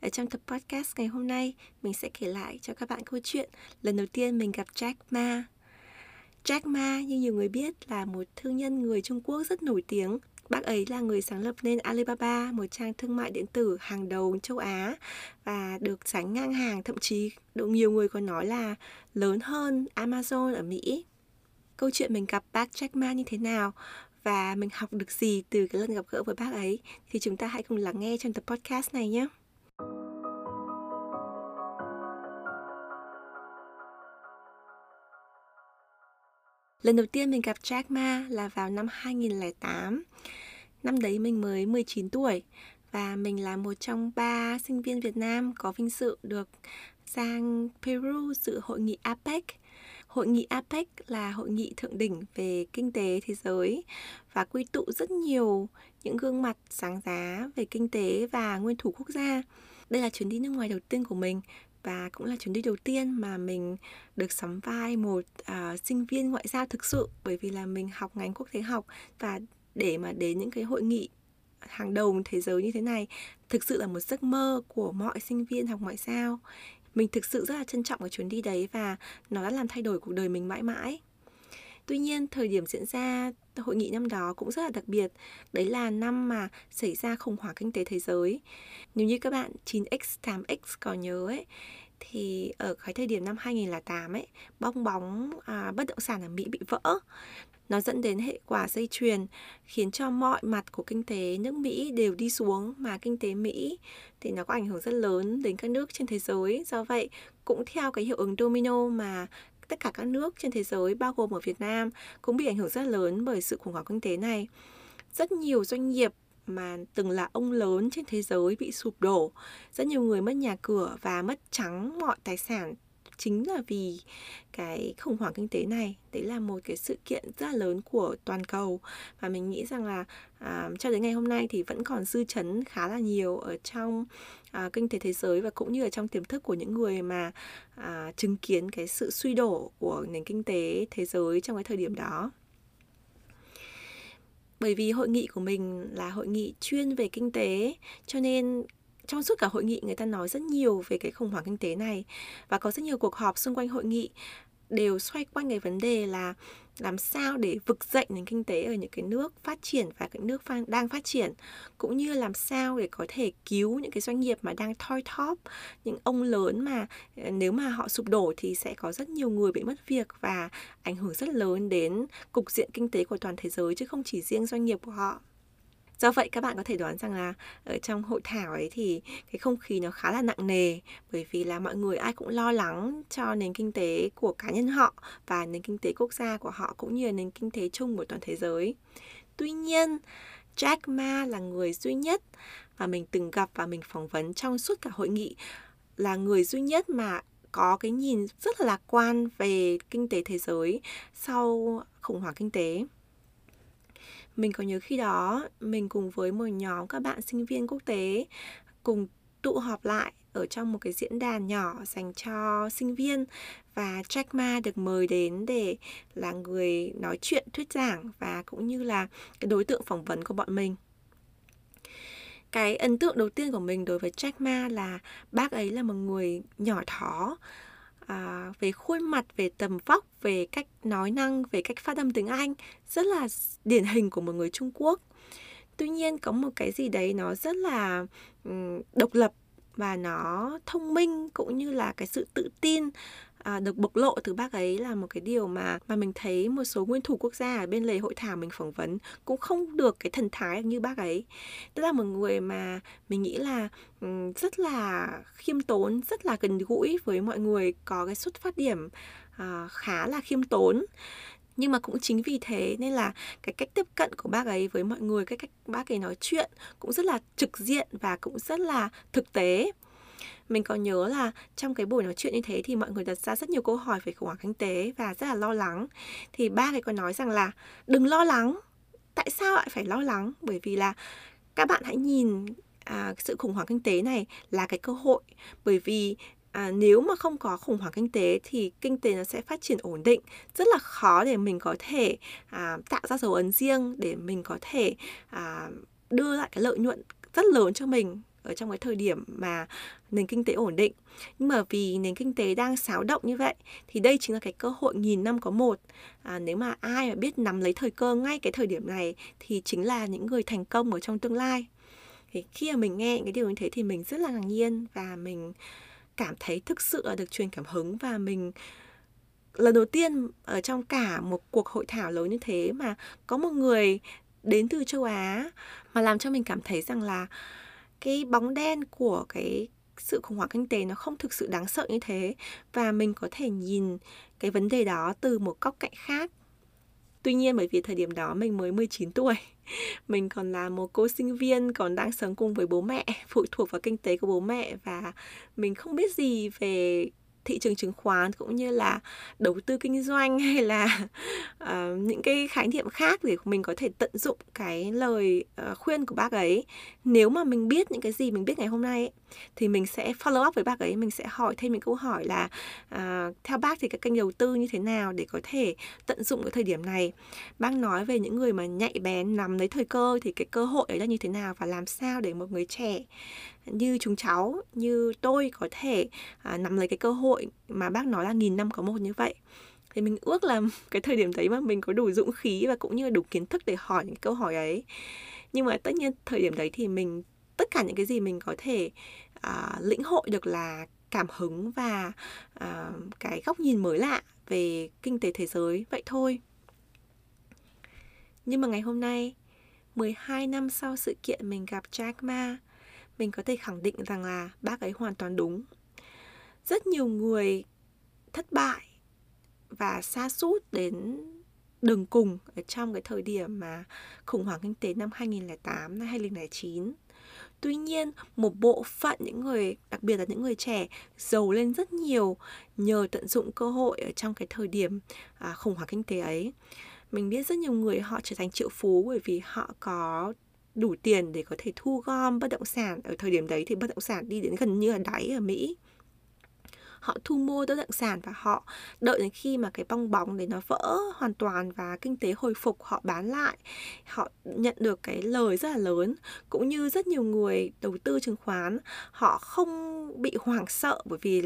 Ở trong tập podcast ngày hôm nay, mình sẽ kể lại cho các bạn câu chuyện lần đầu tiên mình gặp Jack Ma. Jack Ma, như nhiều người biết, là một thương nhân người Trung Quốc rất nổi tiếng. Bác ấy là người sáng lập nên Alibaba, một trang thương mại điện tử hàng đầu châu Á và được sánh ngang hàng, thậm chí được nhiều người còn nói là lớn hơn Amazon ở Mỹ. Câu chuyện mình gặp bác Jack Ma như thế nào và mình học được gì từ cái lần gặp gỡ với bác ấy thì chúng ta hãy cùng lắng nghe trong tập podcast này nhé. Lần đầu tiên mình gặp Jack Ma là vào năm 2008. Năm đấy mình mới 19 tuổi và mình là một trong ba sinh viên Việt Nam có vinh dự được sang Peru dự hội nghị APEC. Hội nghị APEC là hội nghị thượng đỉnh về kinh tế thế giới và quy tụ rất nhiều những gương mặt sáng giá về kinh tế và nguyên thủ quốc gia. Đây là chuyến đi nước ngoài đầu tiên của mình và cũng là chuyến đi đầu tiên mà mình được sắm vai một uh, sinh viên ngoại giao thực sự. Bởi vì là mình học ngành quốc tế học và để mà đến những cái hội nghị hàng đầu thế giới như thế này thực sự là một giấc mơ của mọi sinh viên học ngoại giao. Mình thực sự rất là trân trọng cái chuyến đi đấy và nó đã làm thay đổi cuộc đời mình mãi mãi. Tuy nhiên, thời điểm diễn ra hội nghị năm đó cũng rất là đặc biệt. Đấy là năm mà xảy ra khủng hoảng kinh tế thế giới. Nếu như các bạn 9X, 8X còn nhớ ấy, thì ở cái thời điểm năm 2008 ấy, bong bóng à, bất động sản ở Mỹ bị vỡ. Nó dẫn đến hệ quả dây chuyền khiến cho mọi mặt của kinh tế nước Mỹ đều đi xuống mà kinh tế Mỹ thì nó có ảnh hưởng rất lớn đến các nước trên thế giới. Do vậy, cũng theo cái hiệu ứng domino mà tất cả các nước trên thế giới bao gồm ở Việt Nam cũng bị ảnh hưởng rất lớn bởi sự khủng hoảng kinh tế này. Rất nhiều doanh nghiệp mà từng là ông lớn trên thế giới bị sụp đổ, rất nhiều người mất nhà cửa và mất trắng mọi tài sản chính là vì cái khủng hoảng kinh tế này. Đấy là một cái sự kiện rất là lớn của toàn cầu. Và mình nghĩ rằng là à, cho đến ngày hôm nay thì vẫn còn dư chấn khá là nhiều ở trong à, kinh tế thế giới và cũng như ở trong tiềm thức của những người mà à, chứng kiến cái sự suy đổ của nền kinh tế thế giới trong cái thời điểm đó. Bởi vì hội nghị của mình là hội nghị chuyên về kinh tế cho nên trong suốt cả hội nghị người ta nói rất nhiều về cái khủng hoảng kinh tế này và có rất nhiều cuộc họp xung quanh hội nghị đều xoay quanh cái vấn đề là làm sao để vực dậy nền kinh tế ở những cái nước phát triển và những nước đang phát triển, cũng như làm sao để có thể cứu những cái doanh nghiệp mà đang thoi thóp, những ông lớn mà ờ, nếu mà họ sụp đổ thì sẽ có rất nhiều người bị mất việc và ảnh hưởng rất lớn đến cục diện kinh tế của toàn thế giới chứ không chỉ riêng doanh nghiệp của họ do vậy các bạn có thể đoán rằng là ở trong hội thảo ấy thì cái không khí nó khá là nặng nề, bởi vì là mọi người ai cũng lo lắng cho nền kinh tế của cá nhân họ và nền kinh tế quốc gia của họ cũng như là nền kinh tế chung của toàn thế giới. Tuy nhiên, Jack Ma là người duy nhất mà mình từng gặp và mình phỏng vấn trong suốt cả hội nghị, là người duy nhất mà có cái nhìn rất là lạc quan về kinh tế thế giới sau khủng hoảng kinh tế mình có nhớ khi đó mình cùng với một nhóm các bạn sinh viên quốc tế cùng tụ họp lại ở trong một cái diễn đàn nhỏ dành cho sinh viên và Jack Ma được mời đến để là người nói chuyện thuyết giảng và cũng như là cái đối tượng phỏng vấn của bọn mình. Cái ấn tượng đầu tiên của mình đối với Jack Ma là bác ấy là một người nhỏ thó, à, về khuôn mặt về tầm vóc về cách nói năng về cách phát âm tiếng anh rất là điển hình của một người trung quốc. Tuy nhiên có một cái gì đấy nó rất là um, độc lập và nó thông minh cũng như là cái sự tự tin à, được bộc lộ từ bác ấy là một cái điều mà mà mình thấy một số nguyên thủ quốc gia ở bên lề hội thảo mình phỏng vấn cũng không được cái thần thái như bác ấy. Tức là một người mà mình nghĩ là ừ, rất là khiêm tốn rất là gần gũi với mọi người có cái xuất phát điểm à, khá là khiêm tốn. Nhưng mà cũng chính vì thế nên là cái cách tiếp cận của bác ấy với mọi người cái cách bác ấy nói chuyện cũng rất là trực diện và cũng rất là thực tế mình có nhớ là trong cái buổi nói chuyện như thế thì mọi người đặt ra rất nhiều câu hỏi về khủng hoảng kinh tế và rất là lo lắng. Thì ba cái có nói rằng là đừng lo lắng. Tại sao lại phải lo lắng? Bởi vì là các bạn hãy nhìn à, sự khủng hoảng kinh tế này là cái cơ hội. Bởi vì à, nếu mà không có khủng hoảng kinh tế thì kinh tế nó sẽ phát triển ổn định. Rất là khó để mình có thể à, tạo ra dấu ấn riêng để mình có thể à, đưa lại cái lợi nhuận rất lớn cho mình ở trong cái thời điểm mà nền kinh tế ổn định. Nhưng mà vì nền kinh tế đang xáo động như vậy thì đây chính là cái cơ hội nghìn năm có một. À, nếu mà ai mà biết nắm lấy thời cơ ngay cái thời điểm này thì chính là những người thành công ở trong tương lai. Thì khi mà mình nghe cái điều như thế thì mình rất là ngạc nhiên và mình cảm thấy thực sự là được truyền cảm hứng và mình lần đầu tiên ở trong cả một cuộc hội thảo lớn như thế mà có một người đến từ châu Á mà làm cho mình cảm thấy rằng là cái bóng đen của cái sự khủng hoảng kinh tế nó không thực sự đáng sợ như thế và mình có thể nhìn cái vấn đề đó từ một góc cạnh khác. Tuy nhiên bởi vì thời điểm đó mình mới 19 tuổi, mình còn là một cô sinh viên còn đang sống cùng với bố mẹ, phụ thuộc vào kinh tế của bố mẹ và mình không biết gì về thị trường chứng khoán cũng như là đầu tư kinh doanh hay là uh, những cái khái niệm khác để mình có thể tận dụng cái lời uh, khuyên của bác ấy. Nếu mà mình biết những cái gì mình biết ngày hôm nay ấy, thì mình sẽ follow up với bác ấy mình sẽ hỏi thêm những câu hỏi là uh, theo bác thì cái kênh đầu tư như thế nào để có thể tận dụng cái thời điểm này? Bác nói về những người mà nhạy bén nắm lấy thời cơ thì cái cơ hội ấy là như thế nào và làm sao để một người trẻ như chúng cháu như tôi có thể uh, nắm lấy cái cơ hội mà bác nói là nghìn năm có một như vậy. Thì mình ước là cái thời điểm đấy mà mình có đủ dũng khí và cũng như đủ kiến thức để hỏi những câu hỏi ấy. Nhưng mà tất nhiên thời điểm đấy thì mình tất cả những cái gì mình có thể uh, lĩnh hội được là cảm hứng và uh, cái góc nhìn mới lạ về kinh tế thế giới. Vậy thôi. Nhưng mà ngày hôm nay 12 năm sau sự kiện mình gặp Jack Ma mình có thể khẳng định rằng là bác ấy hoàn toàn đúng. Rất nhiều người thất bại và xa sút đến đường cùng ở trong cái thời điểm mà khủng hoảng kinh tế năm 2008 năm 2009. Tuy nhiên, một bộ phận những người, đặc biệt là những người trẻ, giàu lên rất nhiều nhờ tận dụng cơ hội ở trong cái thời điểm à, khủng hoảng kinh tế ấy. Mình biết rất nhiều người họ trở thành triệu phú bởi vì họ có đủ tiền để có thể thu gom bất động sản ở thời điểm đấy thì bất động sản đi đến gần như là đáy ở Mỹ họ thu mua bất động sản và họ đợi đến khi mà cái bong bóng đấy nó vỡ hoàn toàn và kinh tế hồi phục, họ bán lại, họ nhận được cái lời rất là lớn. Cũng như rất nhiều người đầu tư chứng khoán, họ không bị hoảng sợ bởi vì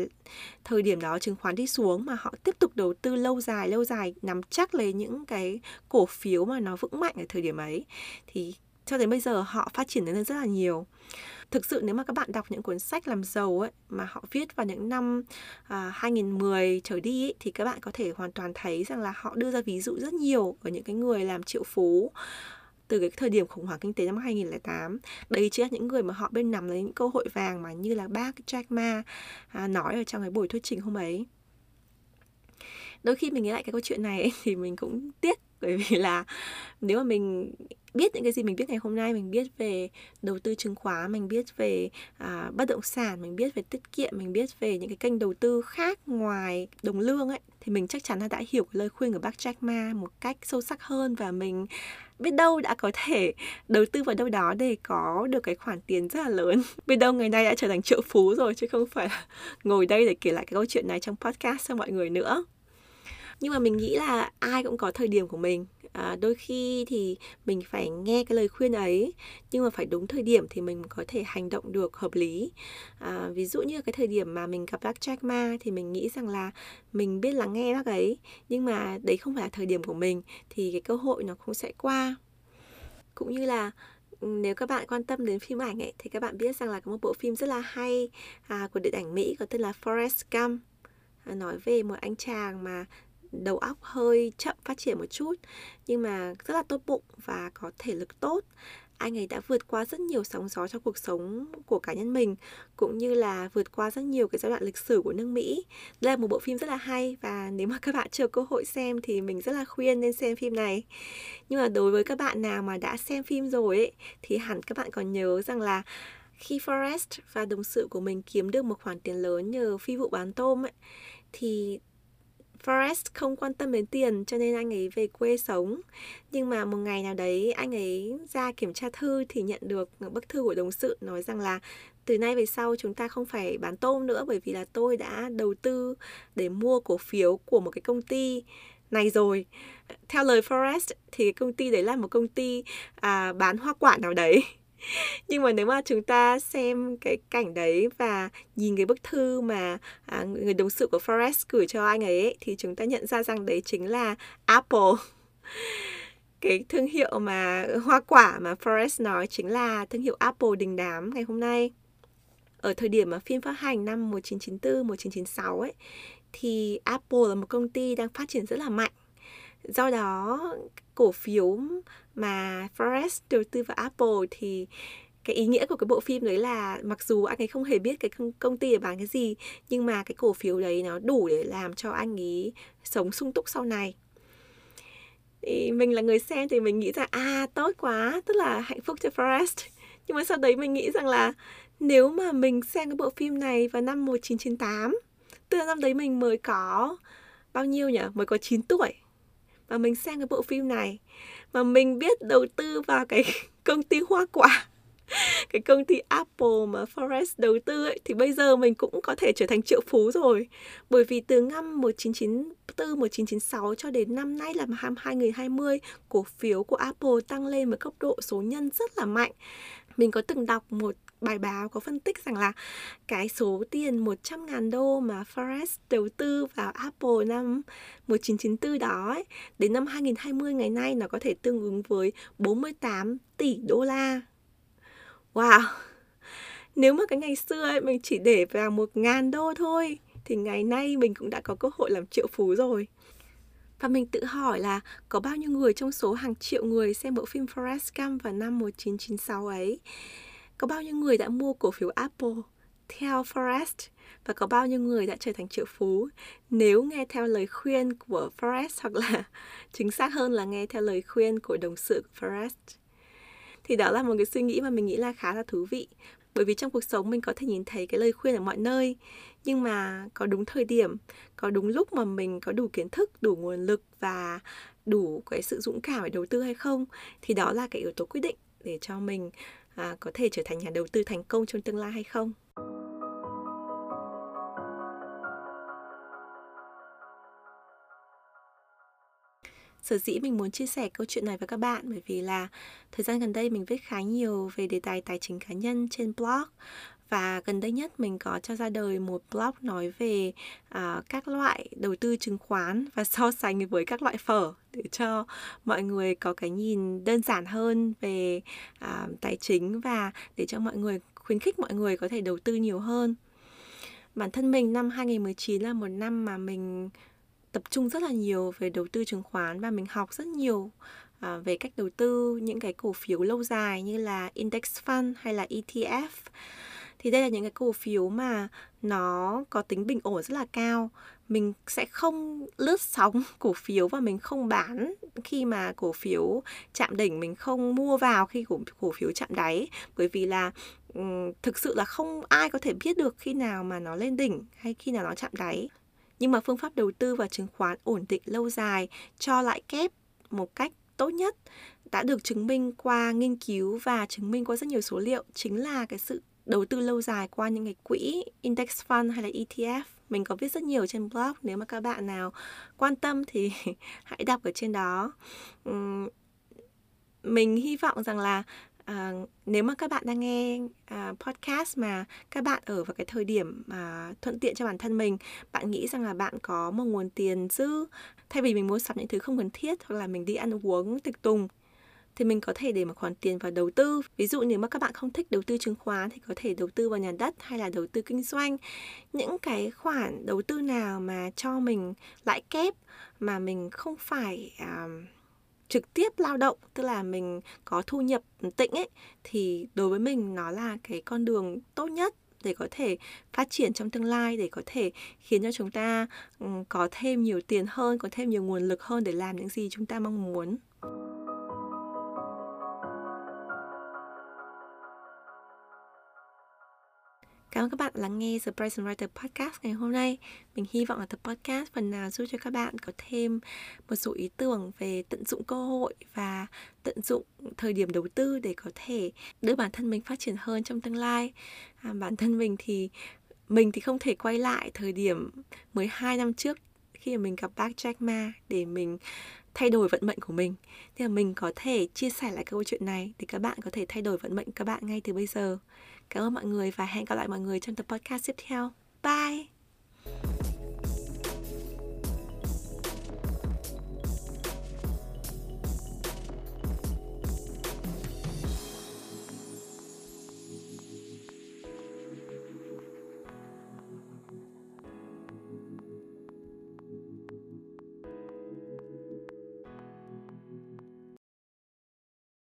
thời điểm đó chứng khoán đi xuống mà họ tiếp tục đầu tư lâu dài lâu dài nắm chắc lấy những cái cổ phiếu mà nó vững mạnh ở thời điểm ấy. Thì cho đến bây giờ họ phát triển lên rất là nhiều. Thực sự nếu mà các bạn đọc những cuốn sách làm giàu ấy mà họ viết vào những năm à, 2010 trở đi ấy, thì các bạn có thể hoàn toàn thấy rằng là họ đưa ra ví dụ rất nhiều ở những cái người làm triệu phú từ cái thời điểm khủng hoảng kinh tế năm 2008 đấy chính là những người mà họ bên nằm lấy những cơ hội vàng mà như là bác Jack Ma à, nói ở trong cái buổi thuyết trình hôm ấy. Đôi khi mình nghĩ lại cái câu chuyện này ấy, thì mình cũng tiếc bởi vì là nếu mà mình biết những cái gì mình biết ngày hôm nay mình biết về đầu tư chứng khoán mình biết về à, bất động sản mình biết về tiết kiệm mình biết về những cái kênh đầu tư khác ngoài đồng lương ấy thì mình chắc chắn là đã hiểu lời khuyên của bác Jack Ma một cách sâu sắc hơn và mình biết đâu đã có thể đầu tư vào đâu đó để có được cái khoản tiền rất là lớn. Biết đâu ngày nay đã trở thành triệu phú rồi chứ không phải là ngồi đây để kể lại cái câu chuyện này trong podcast cho mọi người nữa nhưng mà mình nghĩ là ai cũng có thời điểm của mình. À, đôi khi thì mình phải nghe cái lời khuyên ấy nhưng mà phải đúng thời điểm thì mình có thể hành động được hợp lý. À, ví dụ như cái thời điểm mà mình gặp bác Jack Ma thì mình nghĩ rằng là mình biết lắng nghe bác ấy nhưng mà đấy không phải là thời điểm của mình thì cái cơ hội nó cũng sẽ qua. Cũng như là ừ, nếu các bạn quan tâm đến phim ảnh ấy thì các bạn biết rằng là có một bộ phim rất là hay à, của điện ảnh Mỹ có tên là Forrest Gump. À, nói về một anh chàng mà đầu óc hơi chậm phát triển một chút nhưng mà rất là tốt bụng và có thể lực tốt anh ấy đã vượt qua rất nhiều sóng gió trong cuộc sống của cá nhân mình cũng như là vượt qua rất nhiều cái giai đoạn lịch sử của nước Mỹ. Đây là một bộ phim rất là hay và nếu mà các bạn chưa cơ hội xem thì mình rất là khuyên nên xem phim này. Nhưng mà đối với các bạn nào mà đã xem phim rồi ấy thì hẳn các bạn còn nhớ rằng là khi Forrest và đồng sự của mình kiếm được một khoản tiền lớn nhờ phi vụ bán tôm ấy, thì Forrest không quan tâm đến tiền cho nên anh ấy về quê sống. Nhưng mà một ngày nào đấy anh ấy ra kiểm tra thư thì nhận được bức thư của đồng sự nói rằng là từ nay về sau chúng ta không phải bán tôm nữa bởi vì là tôi đã đầu tư để mua cổ phiếu của một cái công ty này rồi. Theo lời Forrest thì công ty đấy là một công ty à, bán hoa quả nào đấy nhưng mà nếu mà chúng ta xem cái cảnh đấy và nhìn cái bức thư mà à, người đồng sự của Forrest gửi cho anh ấy thì chúng ta nhận ra rằng đấy chính là Apple. Cái thương hiệu mà hoa quả mà Forrest nói chính là thương hiệu Apple đình đám ngày hôm nay. Ở thời điểm mà phim phát hành năm 1994 1996 ấy thì Apple là một công ty đang phát triển rất là mạnh. Do đó cổ phiếu mà Forrest đầu tư vào Apple thì cái ý nghĩa của cái bộ phim đấy là mặc dù anh ấy không hề biết cái công ty để bán cái gì, nhưng mà cái cổ phiếu đấy nó đủ để làm cho anh ấy sống sung túc sau này. Thì mình là người xem thì mình nghĩ rằng à tốt quá, tức là hạnh phúc cho Forrest nhưng mà sau đấy mình nghĩ rằng là nếu mà mình xem cái bộ phim này vào năm 1998 tức là năm đấy mình mới có bao nhiêu nhỉ? Mới có 9 tuổi và mình xem cái bộ phim này mà mình biết đầu tư vào cái công ty hoa quả cái công ty Apple mà Forrest đầu tư ấy, thì bây giờ mình cũng có thể trở thành triệu phú rồi. Bởi vì từ năm 1994, 1996 cho đến năm nay là năm 2020, cổ phiếu của Apple tăng lên một cấp độ số nhân rất là mạnh. Mình có từng đọc một bài báo có phân tích rằng là cái số tiền 100 ngàn đô mà Forrest đầu tư vào Apple năm 1994 đó ấy, đến năm 2020 ngày nay nó có thể tương ứng với 48 tỷ đô la. Wow! Nếu mà cái ngày xưa ấy, mình chỉ để vào một ngàn đô thôi thì ngày nay mình cũng đã có cơ hội làm triệu phú rồi. Và mình tự hỏi là có bao nhiêu người trong số hàng triệu người xem bộ phim Forrest Gump vào năm 1996 ấy có bao nhiêu người đã mua cổ phiếu Apple theo Forrest? Và có bao nhiêu người đã trở thành triệu phú? Nếu nghe theo lời khuyên của Forrest hoặc là chính xác hơn là nghe theo lời khuyên của đồng sự của Forrest. Thì đó là một cái suy nghĩ mà mình nghĩ là khá là thú vị. Bởi vì trong cuộc sống mình có thể nhìn thấy cái lời khuyên ở mọi nơi. Nhưng mà có đúng thời điểm, có đúng lúc mà mình có đủ kiến thức, đủ nguồn lực và đủ cái sự dũng cảm để đầu tư hay không, thì đó là cái yếu tố quyết định để cho mình à, có thể trở thành nhà đầu tư thành công trong tương lai hay không? Sở dĩ mình muốn chia sẻ câu chuyện này với các bạn bởi vì là thời gian gần đây mình viết khá nhiều về đề tài tài chính cá nhân trên blog và gần đây nhất mình có cho ra đời một blog nói về uh, các loại đầu tư chứng khoán và so sánh với các loại phở để cho mọi người có cái nhìn đơn giản hơn về uh, tài chính và để cho mọi người khuyến khích mọi người có thể đầu tư nhiều hơn. Bản thân mình năm 2019 là một năm mà mình tập trung rất là nhiều về đầu tư chứng khoán và mình học rất nhiều à, về cách đầu tư những cái cổ phiếu lâu dài như là index fund hay là ETF thì đây là những cái cổ phiếu mà nó có tính bình ổn rất là cao. Mình sẽ không lướt sóng cổ phiếu và mình không bán khi mà cổ phiếu chạm đỉnh. Mình không mua vào khi cổ, cổ phiếu chạm đáy. Bởi vì là ừ, thực sự là không ai có thể biết được khi nào mà nó lên đỉnh hay khi nào nó chạm đáy. Nhưng mà phương pháp đầu tư vào chứng khoán ổn định lâu dài cho lại kép một cách tốt nhất đã được chứng minh qua nghiên cứu và chứng minh qua rất nhiều số liệu chính là cái sự đầu tư lâu dài qua những cái quỹ index fund hay là ETF mình có viết rất nhiều trên blog nếu mà các bạn nào quan tâm thì hãy đọc ở trên đó. Mình hy vọng rằng là à, nếu mà các bạn đang nghe à, podcast mà các bạn ở vào cái thời điểm mà thuận tiện cho bản thân mình bạn nghĩ rằng là bạn có một nguồn tiền dư thay vì mình mua sắm những thứ không cần thiết hoặc là mình đi ăn uống tiệc tùng thì mình có thể để một khoản tiền vào đầu tư. Ví dụ nếu mà các bạn không thích đầu tư chứng khoán thì có thể đầu tư vào nhà đất hay là đầu tư kinh doanh. Những cái khoản đầu tư nào mà cho mình lãi kép mà mình không phải um, trực tiếp lao động tức là mình có thu nhập tĩnh ấy thì đối với mình nó là cái con đường tốt nhất để có thể phát triển trong tương lai để có thể khiến cho chúng ta ừ, có thêm nhiều tiền hơn có thêm nhiều nguồn lực hơn để làm những gì chúng ta mong muốn Cảm ơn các bạn lắng nghe The Present Writer Podcast ngày hôm nay. Mình hy vọng là tập podcast phần nào giúp cho các bạn có thêm một số ý tưởng về tận dụng cơ hội và tận dụng thời điểm đầu tư để có thể đưa bản thân mình phát triển hơn trong tương lai. À, bản thân mình thì mình thì không thể quay lại thời điểm 12 năm trước khi mà mình gặp bác Jack Ma để mình thay đổi vận mệnh của mình. Thì là mình có thể chia sẻ lại câu chuyện này để các bạn có thể thay đổi vận mệnh các bạn ngay từ bây giờ. Cảm ơn mọi người và hẹn gặp lại mọi người trong tập podcast tiếp theo. Bye!